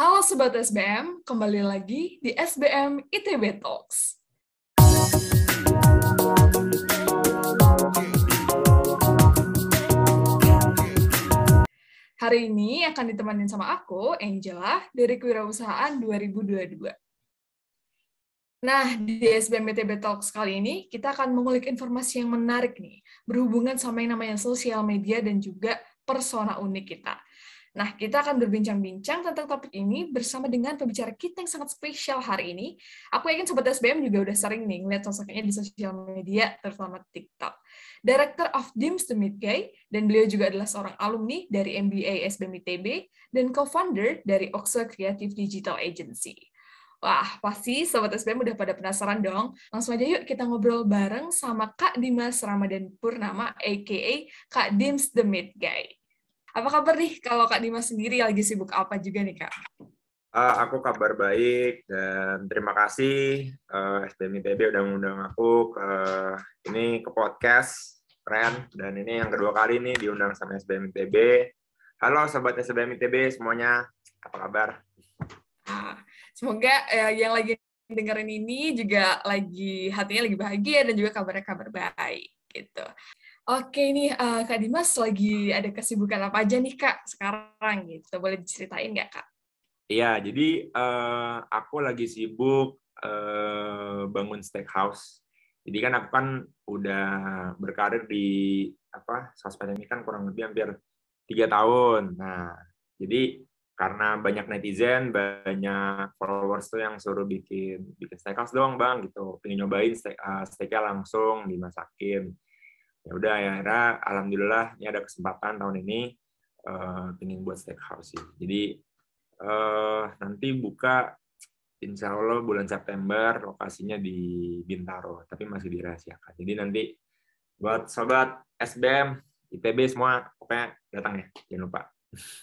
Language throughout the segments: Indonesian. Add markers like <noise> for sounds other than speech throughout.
Halo Sobat SBM, kembali lagi di SBM ITB Talks. Hari ini akan ditemenin sama aku, Angela, dari Kewirausahaan 2022. Nah, di SBM ITB Talks kali ini, kita akan mengulik informasi yang menarik nih, berhubungan sama yang namanya sosial media dan juga persona unik kita. Nah, kita akan berbincang-bincang tentang topik ini bersama dengan pembicara kita yang sangat spesial hari ini. Aku yakin Sobat SBM juga udah sering nih ngeliat sosoknya di sosial media, terutama TikTok. Director of DIMS The Guy, dan beliau juga adalah seorang alumni dari MBA SBM ITB, dan co-founder dari Oxa Creative Digital Agency. Wah, pasti Sobat SBM udah pada penasaran dong. Langsung aja yuk kita ngobrol bareng sama Kak Dimas Ramadan Purnama, a.k.a. Kak Dims The Guy. Apa kabar nih kalau Kak Dimas sendiri lagi sibuk apa juga nih Kak? Uh, aku kabar baik dan terima kasih uh, SBM ITB udah mengundang aku ke ini ke podcast keren dan ini yang kedua kali nih diundang sama SBM ITB. Halo sobat SBM ITB semuanya, apa kabar? Nah, semoga uh, yang lagi dengerin ini juga lagi hatinya lagi bahagia dan juga kabarnya kabar baik gitu. Oke nih, uh, Kak Dimas lagi ada kesibukan apa aja nih Kak sekarang gitu? Boleh diceritain nggak Kak? Iya, jadi uh, aku lagi sibuk uh, bangun steakhouse. Jadi kan aku kan udah berkarir di apa sosmed ini kan kurang lebih hampir tiga tahun. Nah, jadi karena banyak netizen, banyak followers tuh yang suruh bikin bikin steakhouse doang bang gitu, pengen nyobain steak, uh, steaknya langsung dimasakin ya udah ya akhirnya alhamdulillah ini ada kesempatan tahun ini uh, pengen buat steakhouse sih. Jadi uh, nanti buka insya Allah bulan September lokasinya di Bintaro tapi masih dirahasiakan. Jadi nanti buat sobat SBM ITB semua pokoknya datang ya jangan lupa.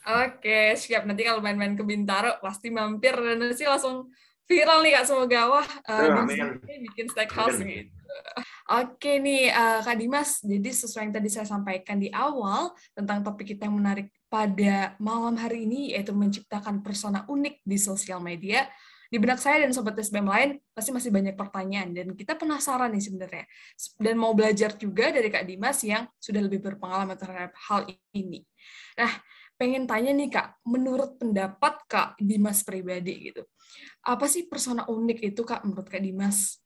Oke, siap. Nanti kalau main-main ke Bintaro, pasti mampir. Dan nanti langsung viral nih Kak. Semoga wah, uh, bikin steakhouse gitu. Oke nih, uh, Kak Dimas. Jadi sesuai yang tadi saya sampaikan di awal tentang topik kita yang menarik pada malam hari ini, yaitu menciptakan persona unik di sosial media. Di benak saya dan sobat SBM lain pasti masih banyak pertanyaan dan kita penasaran nih sebenarnya dan mau belajar juga dari Kak Dimas yang sudah lebih berpengalaman terhadap hal ini. Nah, pengen tanya nih Kak, menurut pendapat Kak Dimas pribadi gitu, apa sih persona unik itu Kak menurut Kak Dimas?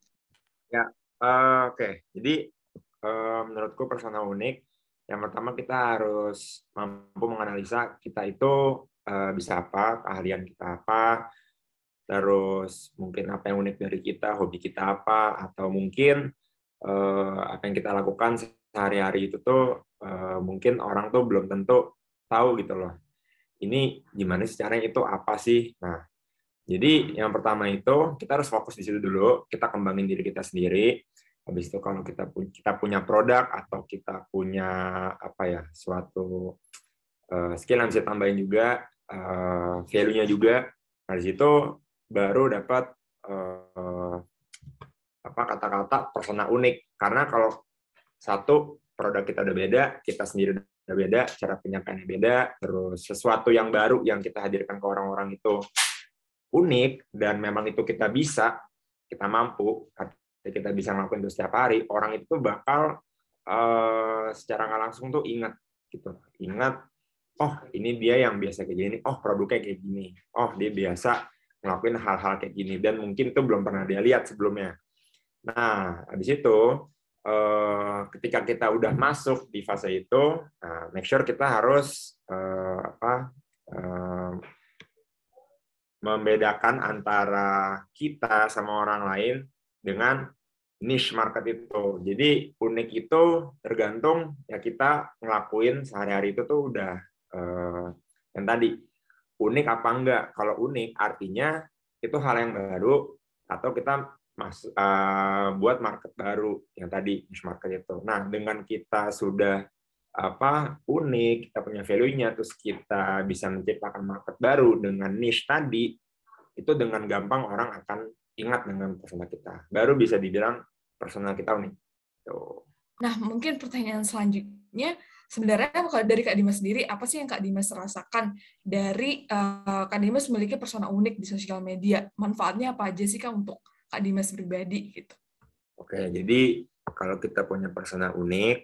Ya, Uh, Oke, okay. jadi uh, menurutku persona unik. Yang pertama kita harus mampu menganalisa kita itu uh, bisa apa, keahlian kita apa, terus mungkin apa yang unik dari kita, hobi kita apa, atau mungkin uh, apa yang kita lakukan sehari-hari itu tuh uh, mungkin orang tuh belum tentu tahu gitu loh. Ini gimana sih caranya itu apa sih? Nah, jadi yang pertama itu kita harus fokus di situ dulu, kita kembangin diri kita sendiri. Habis itu kalau kita punya kita punya produk atau kita punya apa ya suatu uh, skill yang bisa tambahin juga uh, value-nya juga. Nah, di situ baru dapat uh, apa kata-kata persona unik. Karena kalau satu produk kita udah beda, kita sendiri beda, cara penyampaiannya beda, terus sesuatu yang baru yang kita hadirkan ke orang-orang itu unik dan memang itu kita bisa, kita mampu, kita bisa ngelakuin itu setiap hari, orang itu bakal uh, secara nggak langsung tuh ingat gitu, ingat oh ini dia yang biasa kayak gini, oh produknya kayak gini, oh dia biasa ngelakuin hal-hal kayak gini dan mungkin itu belum pernah dia lihat sebelumnya. Nah, habis itu ketika kita udah masuk di fase itu, uh, make sure kita harus uh, apa uh, membedakan antara kita sama orang lain dengan niche market itu. Jadi unik itu tergantung ya kita ngelakuin sehari-hari itu tuh udah yang tadi unik apa enggak. Kalau unik artinya itu hal yang baru atau kita mas, uh, buat market baru yang tadi niche market itu. Nah dengan kita sudah apa unik, kita punya value-nya, terus kita bisa menciptakan market baru dengan niche tadi, itu dengan gampang orang akan ingat dengan personal kita. Baru bisa dibilang personal kita unik. Tuh. Nah, mungkin pertanyaan selanjutnya, sebenarnya kalau dari Kak Dimas sendiri, apa sih yang Kak Dimas rasakan dari uh, Kak Dimas memiliki persona unik di sosial media? Manfaatnya apa aja sih Kak untuk Kak Dimas pribadi gitu? Oke, jadi kalau kita punya persona unik,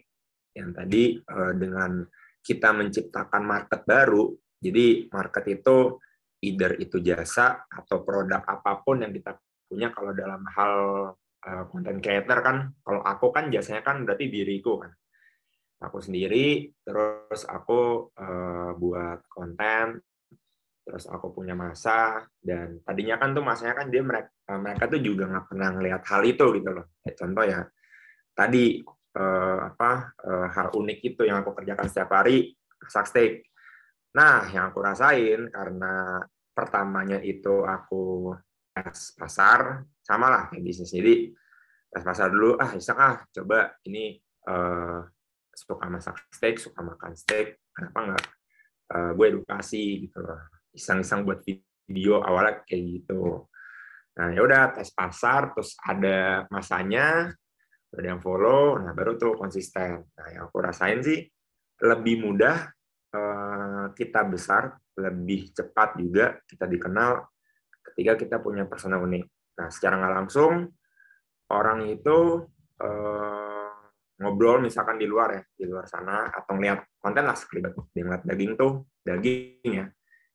yang tadi uh, dengan kita menciptakan market baru, jadi market itu either itu jasa atau produk apa pun yang kita punya kalau dalam hal konten uh, creator kan kalau aku kan jasanya kan berarti diriku kan aku sendiri terus aku uh, buat konten terus aku punya masa dan tadinya kan tuh masanya kan dia mereka mereka tuh juga nggak pernah ngelihat hal itu gitu loh. Ya, contoh ya tadi uh, apa uh, hal unik itu yang aku kerjakan setiap hari masak steak. Nah yang aku rasain karena pertamanya itu aku tes pasar sama lah kayak bisnis. Jadi tes pasar dulu ah iseng ah coba ini uh, suka masak steak, suka makan steak, kenapa nggak uh, gue edukasi gitu loh. Iseng-iseng buat video awalnya kayak gitu. Nah, ya udah tes pasar terus ada masanya, ada yang follow, nah baru tuh konsisten. Nah, yang aku rasain sih lebih mudah uh, kita besar, lebih cepat juga kita dikenal ketika kita punya persona unik. Nah, secara nggak langsung orang itu uh, ngobrol misalkan di luar ya di luar sana atau ngeliat konten lah sekelibat dia ngeliat daging tuh daging ya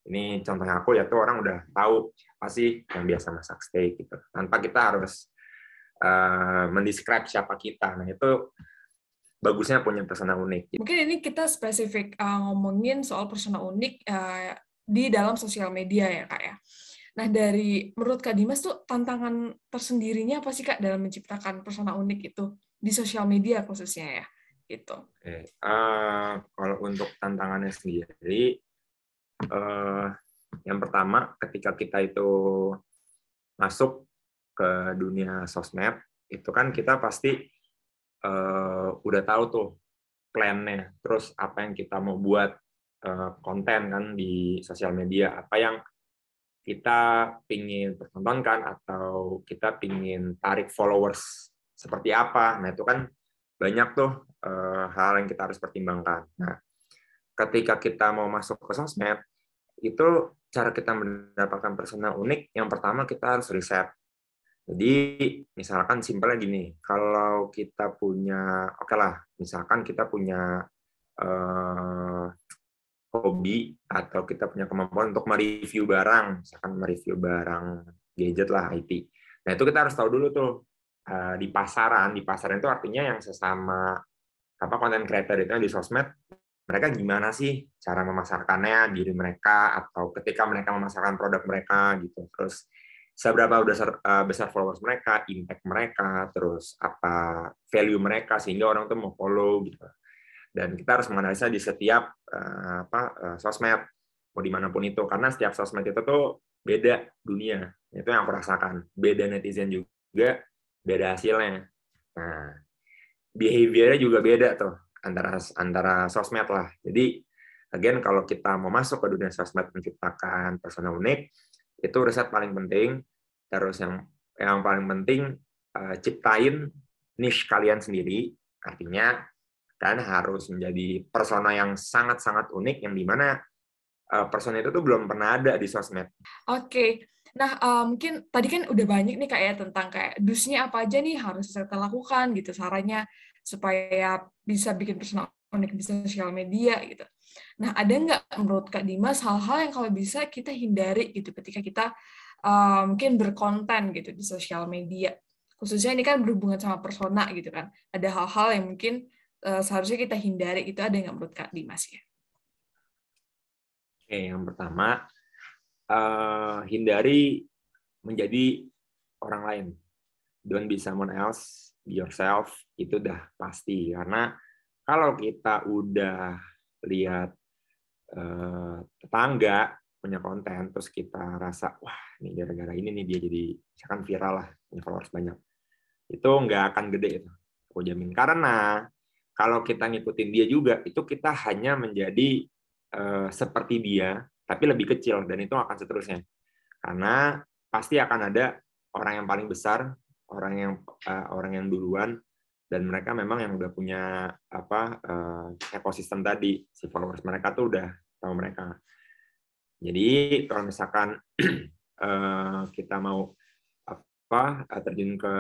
ini contohnya aku ya tuh orang udah tahu siapa sih yang biasa masak steak gitu tanpa kita harus uh, mendescribe siapa kita nah itu bagusnya punya persona unik mungkin ini kita spesifik uh, ngomongin soal persona unik uh, di dalam sosial media ya kak ya Nah, dari menurut Kak Dimas tuh tantangan tersendirinya apa sih Kak dalam menciptakan persona unik itu? di sosial media khususnya ya gitu. Oke, uh, kalau untuk tantangannya sendiri, uh, yang pertama ketika kita itu masuk ke dunia sosmed, itu kan kita pasti uh, udah tahu tuh plannya, terus apa yang kita mau buat uh, konten kan di sosial media, apa yang kita pingin pertontonkan atau kita pingin tarik followers seperti apa. Nah, itu kan banyak tuh uh, hal yang kita harus pertimbangkan. Nah, ketika kita mau masuk ke sosmed, itu cara kita mendapatkan persona unik, yang pertama kita harus riset. Jadi, misalkan simpelnya gini, kalau kita punya, oke okay lah, misalkan kita punya uh, hobi atau kita punya kemampuan untuk mereview barang, misalkan mereview barang gadget lah IT. Nah itu kita harus tahu dulu tuh Eh, di pasaran, di pasaran itu artinya yang sesama apa konten creator itu di sosmed, mereka gimana sih cara memasarkannya diri mereka atau ketika mereka memasarkan produk mereka gitu. Terus seberapa besar uh, besar followers mereka, impact mereka, terus apa value mereka sehingga orang tuh mau follow gitu. Dan kita harus menganalisa di setiap uh, apa uh, sosmed mau di mana pun itu karena setiap sosmed itu tuh beda dunia itu yang aku rasakan beda netizen juga beda hasilnya. Nah, behaviornya juga beda tuh antara antara sosmed lah. Jadi, again kalau kita mau masuk ke dunia sosmed menciptakan persona unik, itu riset paling penting. Terus yang yang paling penting uh, ciptain niche kalian sendiri. Artinya kalian harus menjadi persona yang sangat-sangat unik yang di mana uh, persona itu tuh belum pernah ada di sosmed. Oke, okay. Nah, uh, mungkin tadi kan udah banyak nih kayak tentang kayak dusnya apa aja nih harus kita lakukan gitu sarannya supaya bisa bikin personal unik di sosial media gitu. Nah, ada nggak menurut Kak Dimas hal-hal yang kalau bisa kita hindari gitu ketika kita uh, mungkin berkonten gitu di sosial media. Khususnya ini kan berhubungan sama persona gitu kan. Ada hal-hal yang mungkin uh, seharusnya kita hindari itu ada nggak menurut Kak Dimas ya? Oke, yang pertama uh, hindari menjadi orang lain. Don't be someone else, yourself. Itu udah pasti. Karena kalau kita udah lihat uh, tetangga punya konten, terus kita rasa, wah ini gara-gara ini nih dia jadi, misalkan viral lah, punya followers banyak. Itu nggak akan gede itu, aku jamin. Karena kalau kita ngikutin dia juga, itu kita hanya menjadi uh, seperti dia, tapi lebih kecil dan itu akan seterusnya karena pasti akan ada orang yang paling besar orang yang uh, orang yang duluan dan mereka memang yang udah punya apa uh, ekosistem tadi si followers mereka tuh udah tahu mereka. Jadi kalau misalkan uh, <clears throat> kita mau apa terjun ke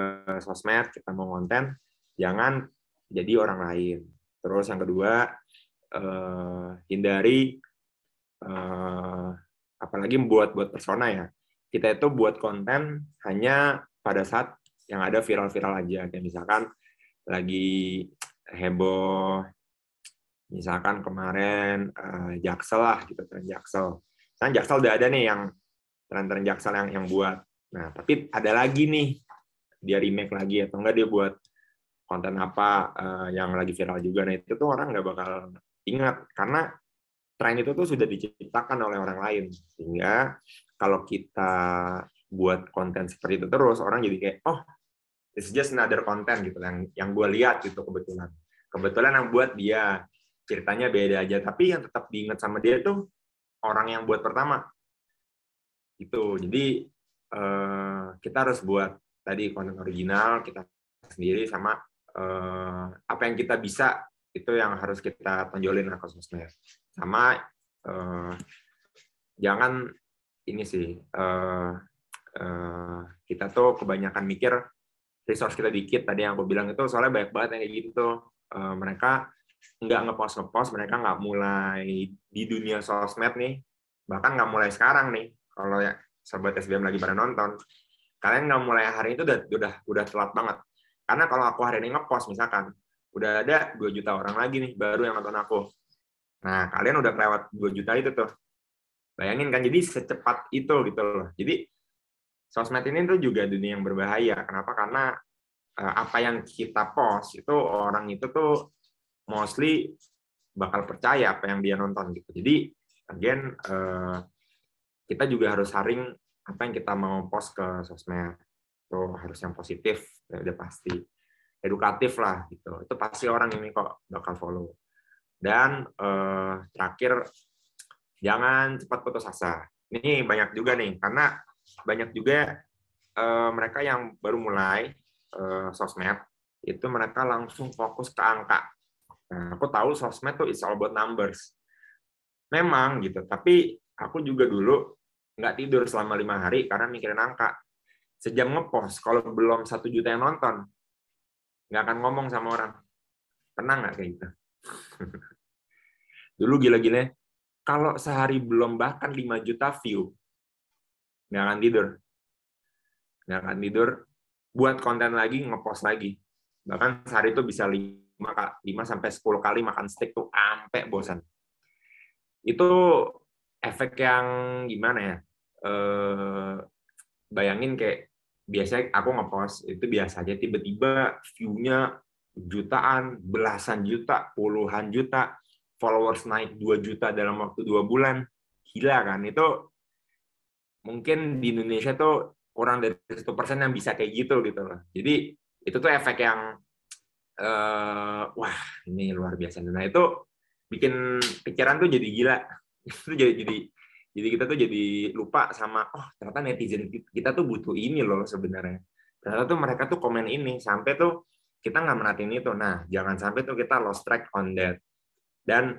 sosmed kita mau konten jangan jadi orang lain. Terus yang kedua uh, hindari uh, apalagi buat buat persona ya. Kita itu buat konten hanya pada saat yang ada viral-viral aja kayak misalkan lagi heboh misalkan kemarin uh, Jaksel lah gitu tren Jaksel. Nah, Jaksel udah ada nih yang tren-tren Jaksel yang yang buat. Nah, tapi ada lagi nih dia remake lagi atau enggak dia buat konten apa uh, yang lagi viral juga. Nah, itu tuh orang nggak bakal ingat karena tren itu tuh sudah diciptakan oleh orang lain. Sehingga kalau kita buat konten seperti itu terus orang jadi kayak oh it's just another content gitu yang yang gue lihat gitu kebetulan. Kebetulan yang buat dia ceritanya beda aja. Tapi yang tetap diingat sama dia tuh orang yang buat pertama. Itu jadi uh, kita harus buat tadi konten original kita sendiri sama uh, apa yang kita bisa itu yang harus kita tonjolin ke sosmed. Sama uh, jangan ini sih kita tuh kebanyakan mikir resource kita dikit tadi yang aku bilang itu soalnya banyak banget yang kayak gitu. Uh, mereka nggak ngepost ngepost mereka nggak mulai di dunia sosmed nih. Bahkan nggak mulai sekarang nih kalau ya sobat SBM lagi pada nonton. Kalian nggak mulai hari itu udah udah udah telat banget. Karena kalau aku hari ini ngepost misalkan udah ada 2 juta orang lagi nih baru yang nonton aku. Nah kalian udah kelewat 2 juta itu tuh. Bayangin kan jadi secepat itu gitu loh. Jadi sosmed ini tuh juga dunia yang berbahaya. Kenapa? Karena uh, apa yang kita post itu orang itu tuh mostly bakal percaya apa yang dia nonton gitu. Jadi again uh, kita juga harus saring apa yang kita mau post ke sosmed. Itu harus yang positif, ya udah pasti. Edukatif lah gitu. Itu pasti orang ini kok bakal follow. Dan uh, terakhir jangan cepat putus asa. Ini banyak juga nih karena banyak juga uh, mereka yang baru mulai uh, sosmed itu mereka langsung fokus ke angka. Nah, aku tahu sosmed tuh is all about numbers. Memang gitu, tapi aku juga dulu nggak tidur selama lima hari karena mikirin angka. Sejam ngepost, kalau belum satu juta yang nonton, nggak akan ngomong sama orang. Tenang nggak kayak gitu? <laughs> dulu gila-gila, kalau sehari belum bahkan 5 juta view, nggak akan tidur. Nggak akan tidur. Buat konten lagi ngepost lagi. Bahkan sehari itu bisa 5 5 sampai 10 kali makan steak tuh sampai bosan. Itu efek yang gimana ya? Eh, bayangin kayak biasanya aku ngepost itu biasa aja. Tiba-tiba view-nya jutaan, belasan juta, puluhan juta, followers naik 2 juta dalam waktu dua bulan, gila kan? Itu mungkin di Indonesia tuh kurang dari satu persen yang bisa kayak gitu gitu loh. Jadi itu tuh efek yang uh, wah ini luar biasa. Nah itu bikin pikiran tuh jadi gila. <laughs> Itu jadi jadi jadi kita tuh jadi lupa sama oh ternyata netizen kita tuh butuh ini loh sebenarnya. Ternyata tuh mereka tuh komen ini sampai tuh kita nggak merhatiin itu. Nah jangan sampai tuh kita lost track on that. Dan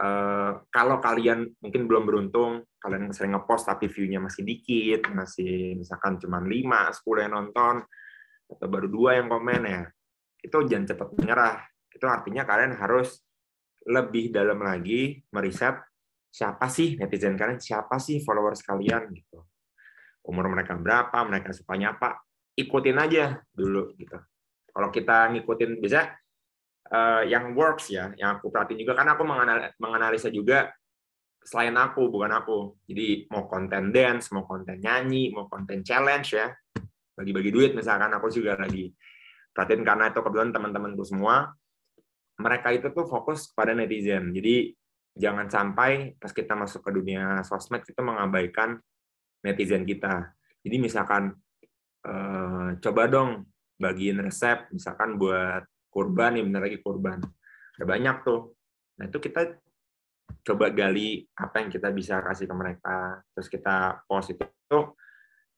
uh, kalau kalian mungkin belum beruntung kalian sering ngepost tapi view-nya masih dikit, masih misalkan cuma 5, 10 yang nonton, atau baru dua yang komen ya, itu jangan cepat menyerah. Itu artinya kalian harus lebih dalam lagi meriset siapa sih netizen kalian, siapa sih followers kalian gitu. Umur mereka berapa, mereka sukanya apa, ikutin aja dulu gitu. Kalau kita ngikutin bisa uh, yang works ya, yang aku perhatiin juga kan aku menganalisa juga selain aku, bukan aku. Jadi mau konten dance, mau konten nyanyi, mau konten challenge ya, bagi-bagi duit misalkan aku juga lagi perhatiin karena itu kebetulan teman-temanku semua, mereka itu tuh fokus pada netizen. Jadi jangan sampai pas kita masuk ke dunia sosmed itu mengabaikan netizen kita. Jadi misalkan eh, coba dong bagiin resep, misalkan buat kurban nih, bener lagi kurban. Ada banyak tuh. Nah itu kita coba gali apa yang kita bisa kasih ke mereka terus kita post itu tuh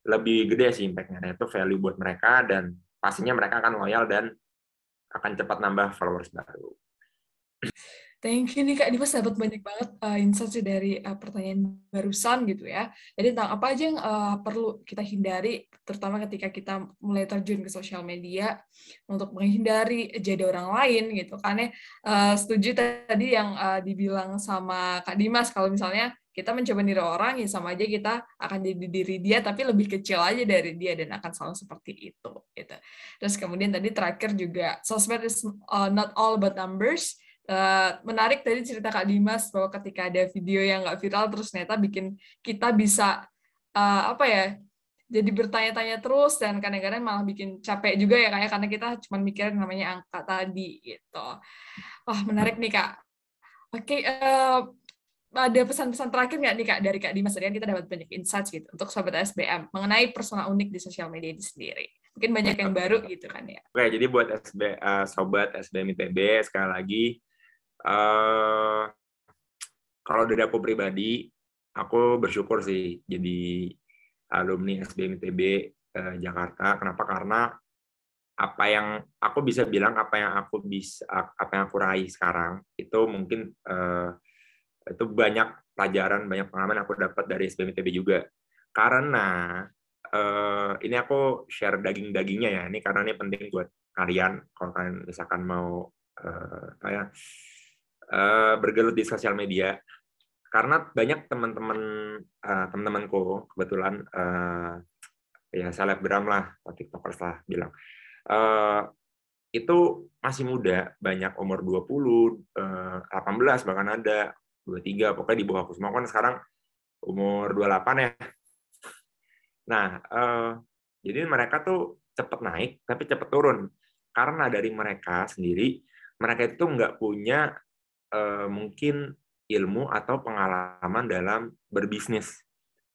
lebih gede sih impactnya itu value buat mereka dan pastinya mereka akan loyal dan akan cepat nambah followers baru. Thank you nih Kak Dimas dapat banyak banget uh, insight dari uh, pertanyaan barusan gitu ya. Jadi tentang apa aja yang uh, perlu kita hindari, terutama ketika kita mulai terjun ke sosial media untuk menghindari jadi orang lain gitu. Karena uh, setuju tadi yang uh, dibilang sama Kak Dimas kalau misalnya kita mencoba niru orang ya sama aja kita akan jadi diri dia tapi lebih kecil aja dari dia dan akan selalu seperti itu gitu. Terus kemudian tadi terakhir juga sosmed is not all about numbers Uh, menarik tadi cerita Kak Dimas bahwa ketika ada video yang nggak viral terus ternyata bikin kita bisa uh, apa ya jadi bertanya-tanya terus dan kadang-kadang malah bikin capek juga ya kayak karena kita cuma mikirin namanya angka tadi gitu. Wah menarik nih kak. Oke, uh, ada pesan-pesan terakhir nggak nih kak dari kak Dimas tadi kan kita dapat banyak insights gitu untuk sobat SBM mengenai persona unik di sosial media ini sendiri. Mungkin banyak yang baru gitu kan ya. Oke, jadi buat SB, uh, sobat SBM ITB sekali lagi Uh, kalau dari aku pribadi, aku bersyukur sih jadi alumni SBM ITB uh, Jakarta. Kenapa? Karena apa yang aku bisa bilang, apa yang aku bisa, apa yang aku raih sekarang itu mungkin uh, itu banyak pelajaran, banyak pengalaman aku dapat dari SBM juga. Karena uh, ini aku share daging-dagingnya ya. Ini karena ini penting buat kalian kalau kalian misalkan mau uh, kayak uh, bergelut di sosial media. Karena banyak teman-teman uh, teman-temanku kebetulan uh, ya selebgram lah atau tiktokers lah bilang. Uh, itu masih muda banyak umur 20 uh, 18 bahkan ada 23 pokoknya di bawah aku semua. Kan sekarang umur 28 ya. Nah uh, jadi mereka tuh cepat naik tapi cepat turun. Karena dari mereka sendiri mereka itu nggak punya uh, mungkin ilmu atau pengalaman dalam berbisnis.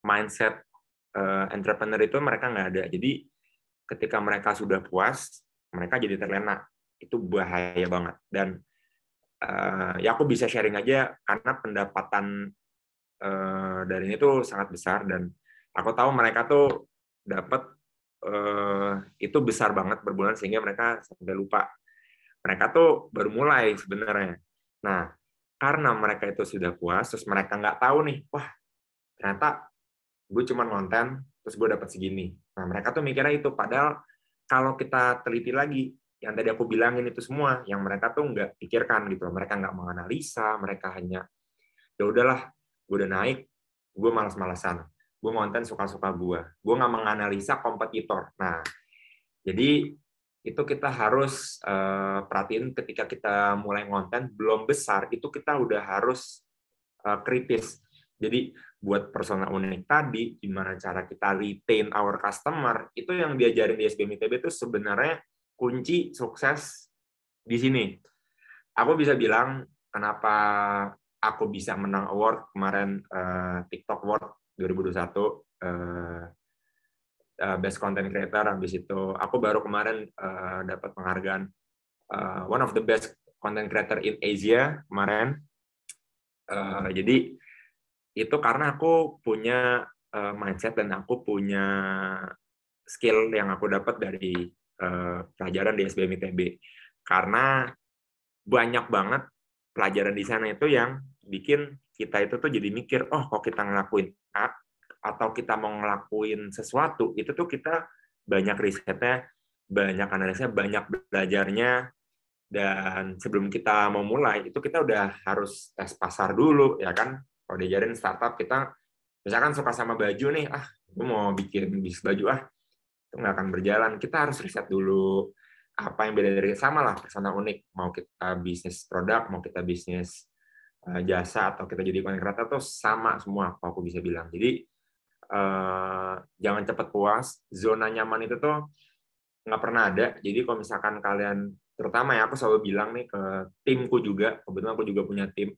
Mindset uh, entrepreneur itu mereka nggak ada. Jadi ketika mereka sudah puas, mereka jadi terlena. Itu bahaya banget. Dan uh, ya aku bisa sharing aja karena pendapatan uh, dari ini tuh sangat besar dan aku tahu mereka tuh dapat uh, itu besar banget berbulan sehingga mereka sampai lupa. Mereka tuh baru mulai sebenarnya Nah, karena mereka itu sudah puas, terus mereka nggak tahu nih, wah ternyata gue cuma konten, terus gue dapat segini. Nah, mereka tuh mikirnya itu. Padahal kalau kita teliti lagi, yang tadi aku bilangin itu semua, yang mereka tuh nggak pikirkan gitu. Mereka nggak menganalisa, mereka hanya, ya udahlah, gue udah naik, gue malas-malasan. Gue konten suka-suka gue. Gue nggak menganalisa kompetitor. Nah, jadi itu kita harus uh, perhatiin ketika kita mulai konten belum besar itu kita udah harus uh, kritis. Jadi buat persona unik tadi gimana cara kita retain our customer itu yang diajarin di SBM ITB itu sebenarnya kunci sukses di sini. Aku bisa bilang kenapa aku bisa menang award kemarin uh, TikTok Award 2021 uh, uh, best content creator habis itu aku baru kemarin uh, dapat penghargaan uh, one of the best content creator in Asia kemarin. Uh, jadi itu karena aku punya uh, mindset dan aku punya skill yang aku dapat dari uh, pelajaran di SBM ITB karena banyak banget pelajaran di sana itu yang bikin kita itu tuh jadi mikir oh kok kita ngelakuin A atau kita mau ngelakuin sesuatu itu tuh kita banyak risetnya, banyak analisnya, banyak belajarnya dan sebelum kita mau mulai itu kita udah harus tes pasar dulu ya kan. Kalau diajarin startup kita misalkan suka sama baju nih, ah gue mau bikin bisnis baju ah itu nggak akan berjalan. Kita harus riset dulu apa yang beda dari sama lah persona unik mau kita bisnis produk mau kita bisnis eh, jasa atau kita jadi konten kreator tuh sama semua kalau aku bisa bilang jadi uh, jangan cepat puas. Zona nyaman itu tuh nggak pernah ada. Jadi kalau misalkan kalian, terutama ya aku selalu bilang nih ke timku juga, kebetulan aku juga punya tim,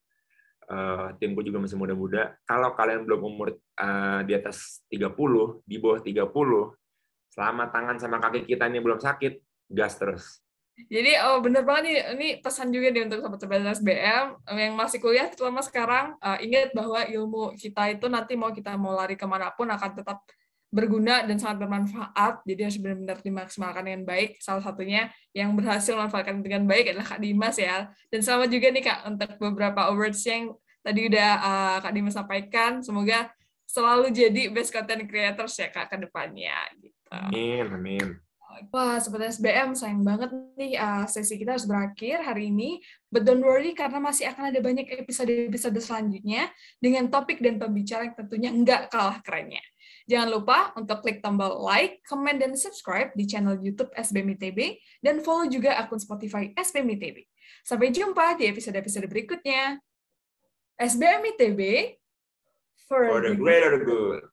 uh, timku juga masih muda-muda. Kalau kalian belum umur uh, di atas 30, di bawah 30, selama tangan sama kaki kita ini belum sakit, gas terus. Jadi oh bener banget nih ini pesan juga nih untuk sobat-sobat SBM yang masih kuliah terutama sekarang uh, ingat bahwa ilmu kita itu nanti mau kita mau lari ke mana pun akan tetap berguna dan sangat bermanfaat, jadi harus benar-benar dimaksimalkan dengan baik. Salah satunya yang berhasil memanfaatkan dengan baik adalah Kak Dimas ya. Dan selamat juga nih Kak untuk beberapa awards yang tadi udah uh, Kak Dimas sampaikan. Semoga selalu jadi best content creators ya Kak ke depannya. Gitu. Amin, amin. Wah, Sobat SBM, sayang banget nih uh, sesi kita harus berakhir hari ini. But don't worry, karena masih akan ada banyak episode-episode selanjutnya dengan topik dan pembicara yang tentunya nggak kalah kerennya. Jangan lupa untuk klik tombol like, comment, dan subscribe di channel YouTube SBM ITB, dan follow juga akun Spotify SBM ITB. Sampai jumpa di episode-episode berikutnya. SBM ITB, for, for the greater good.